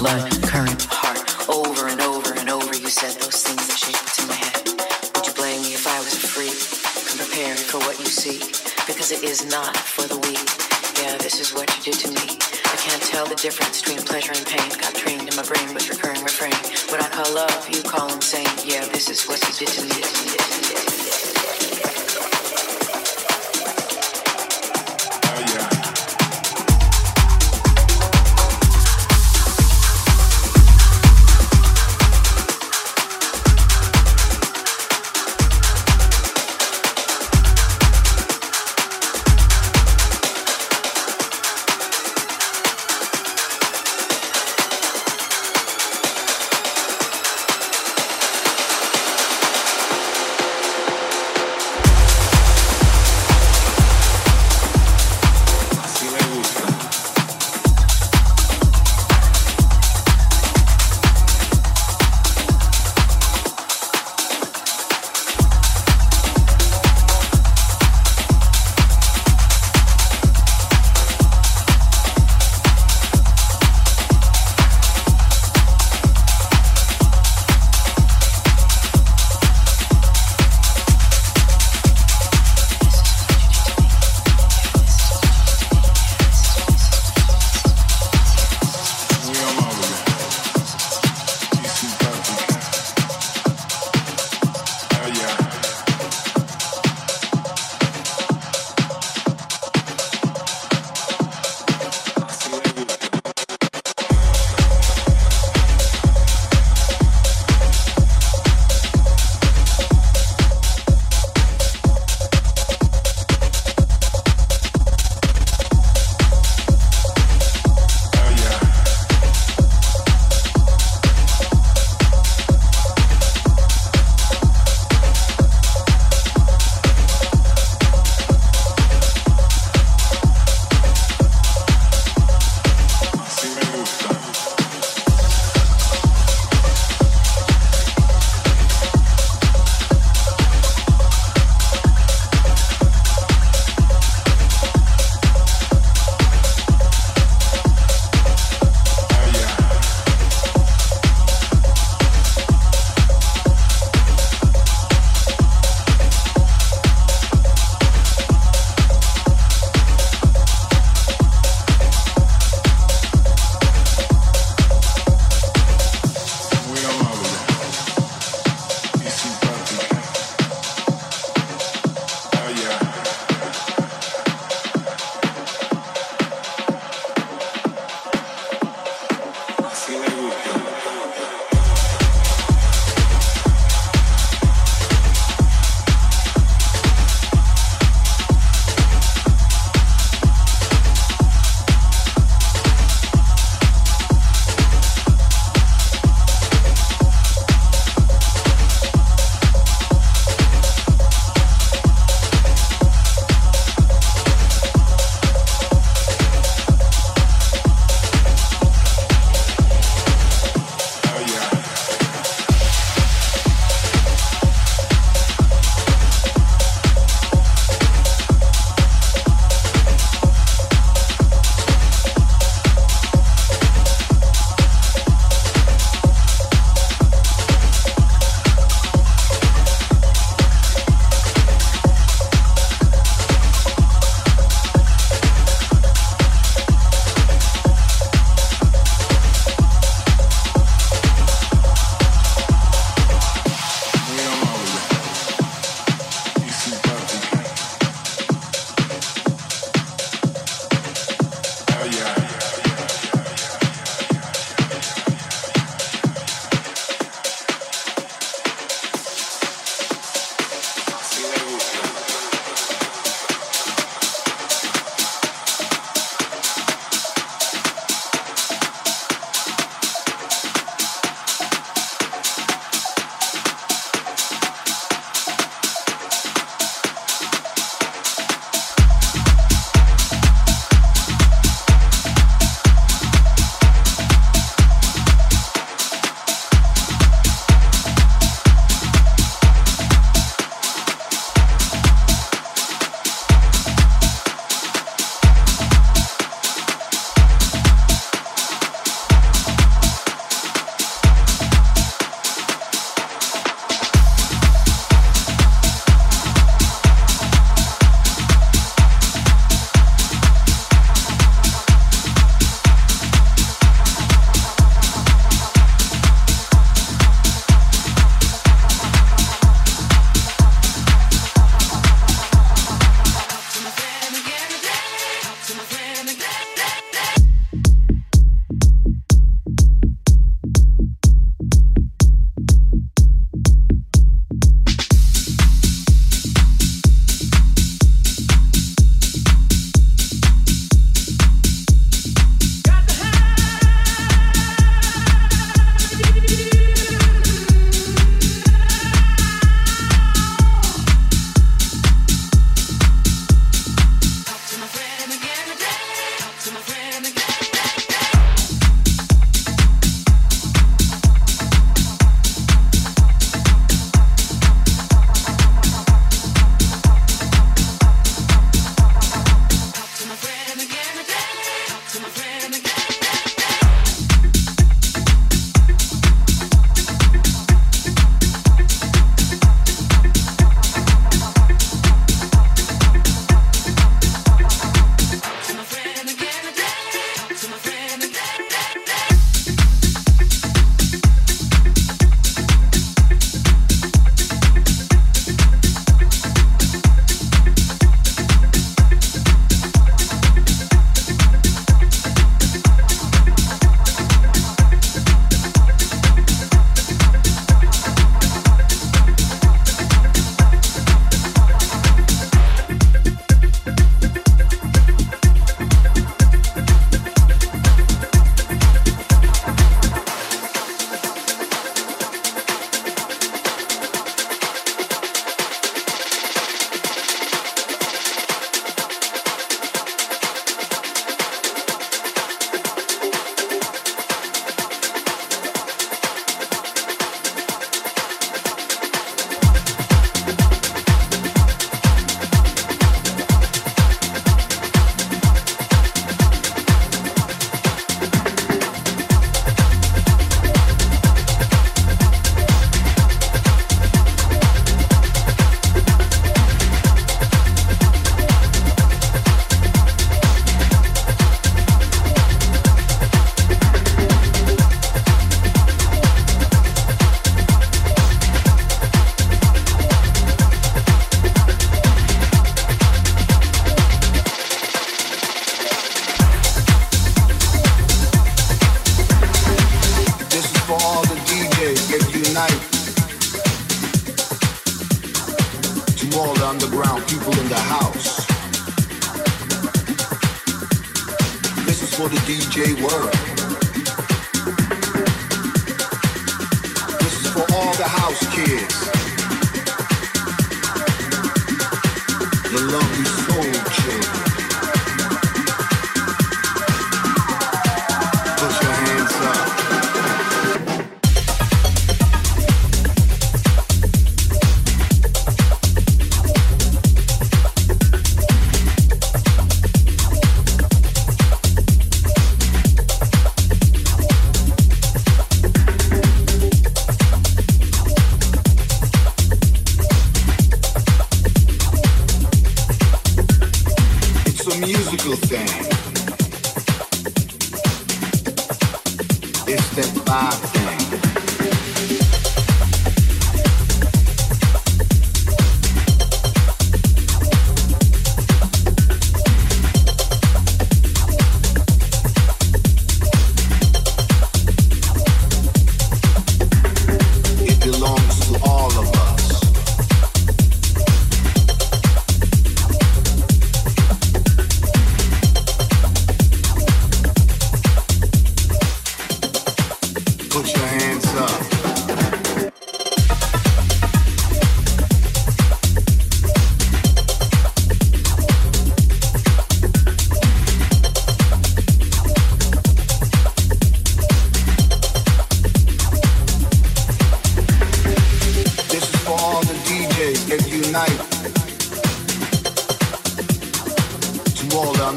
Life.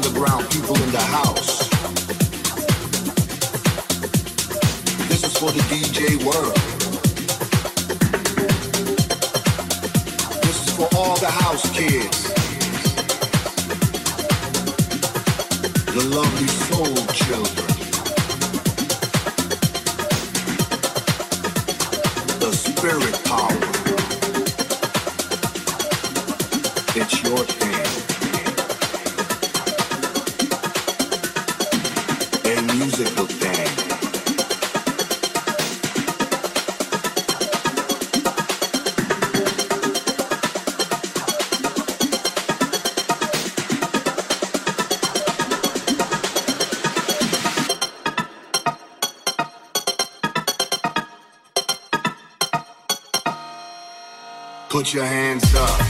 underground people in the house. This is for the DJ world. This is for all the house kids. The lovely soul children. The spirit power. It's your your hands up.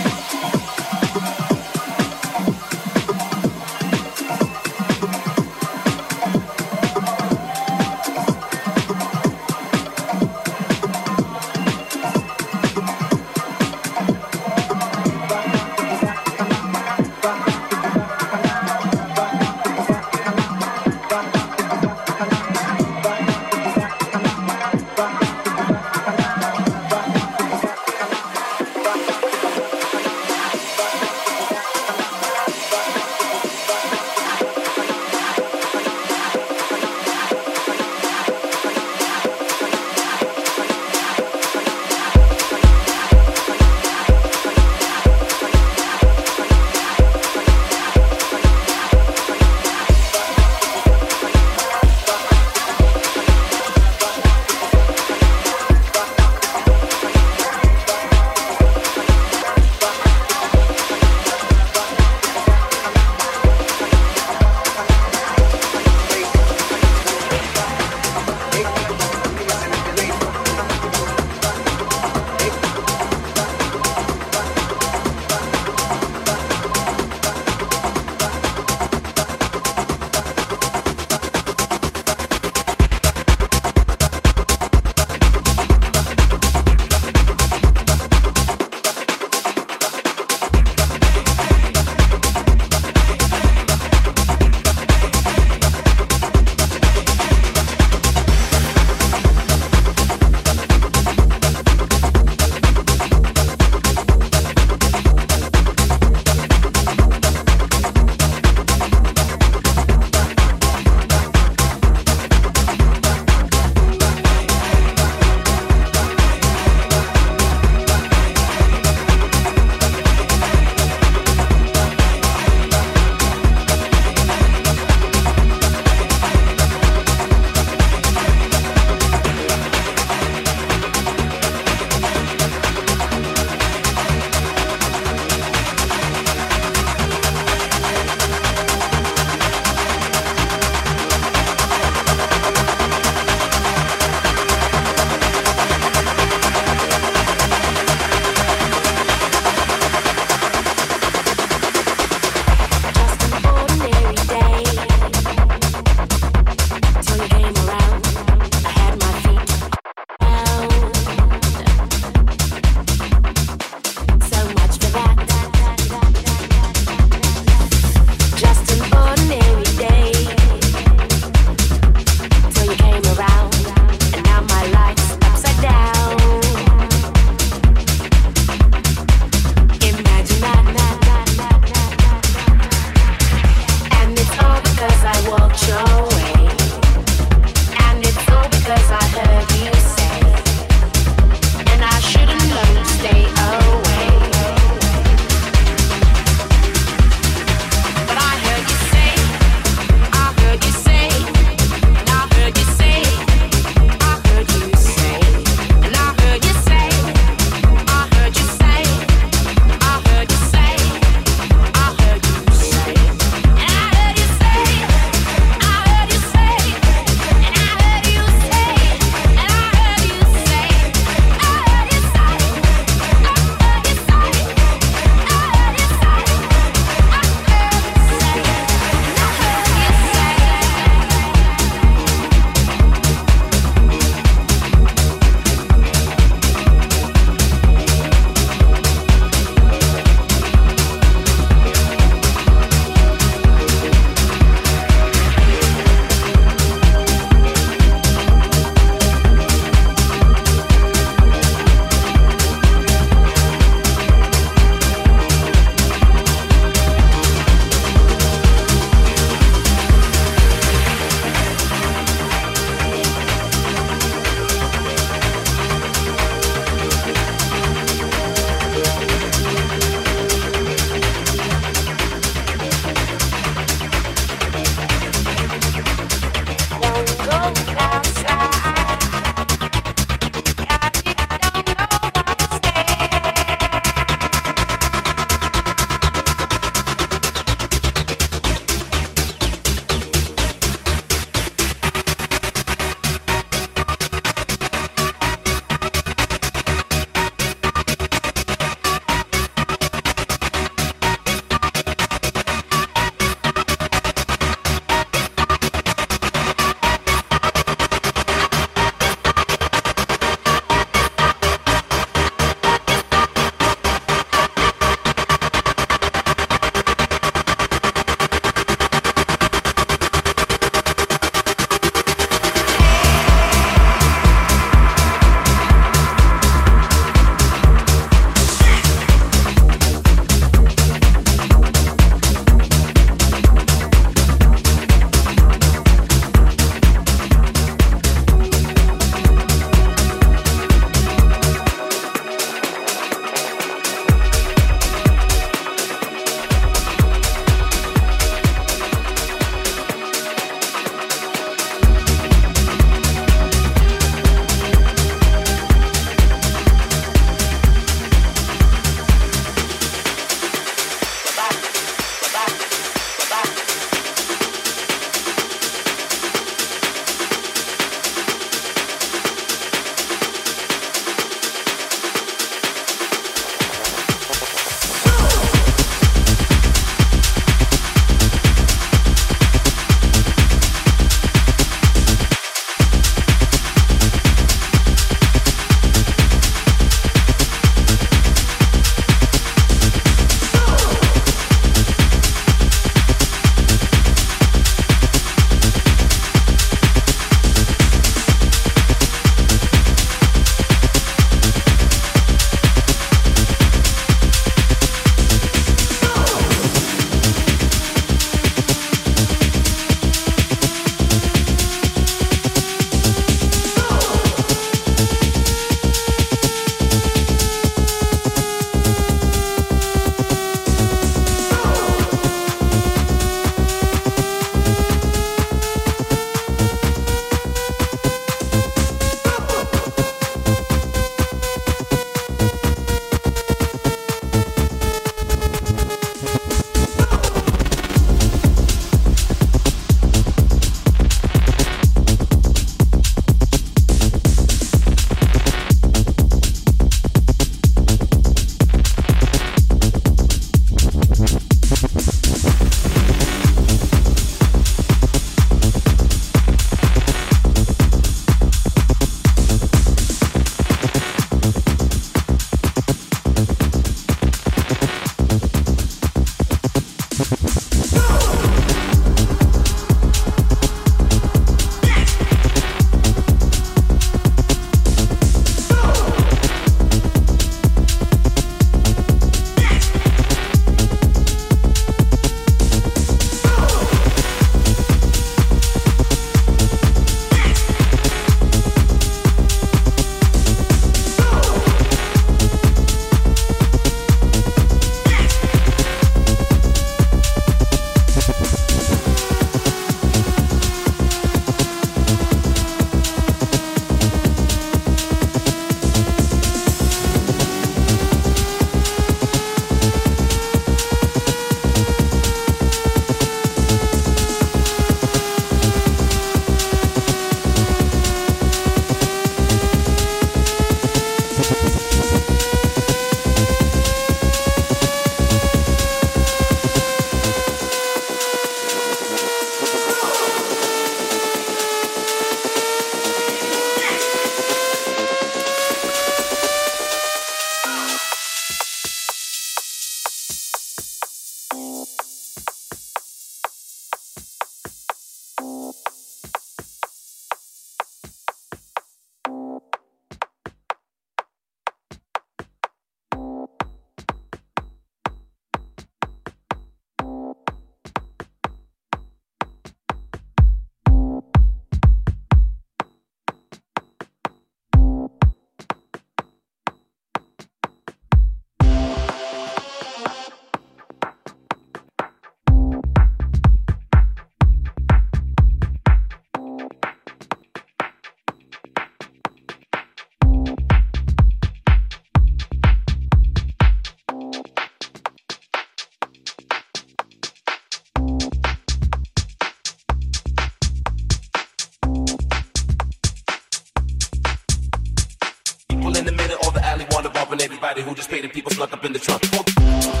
Somebody who just paid the people sluck up in the trunk.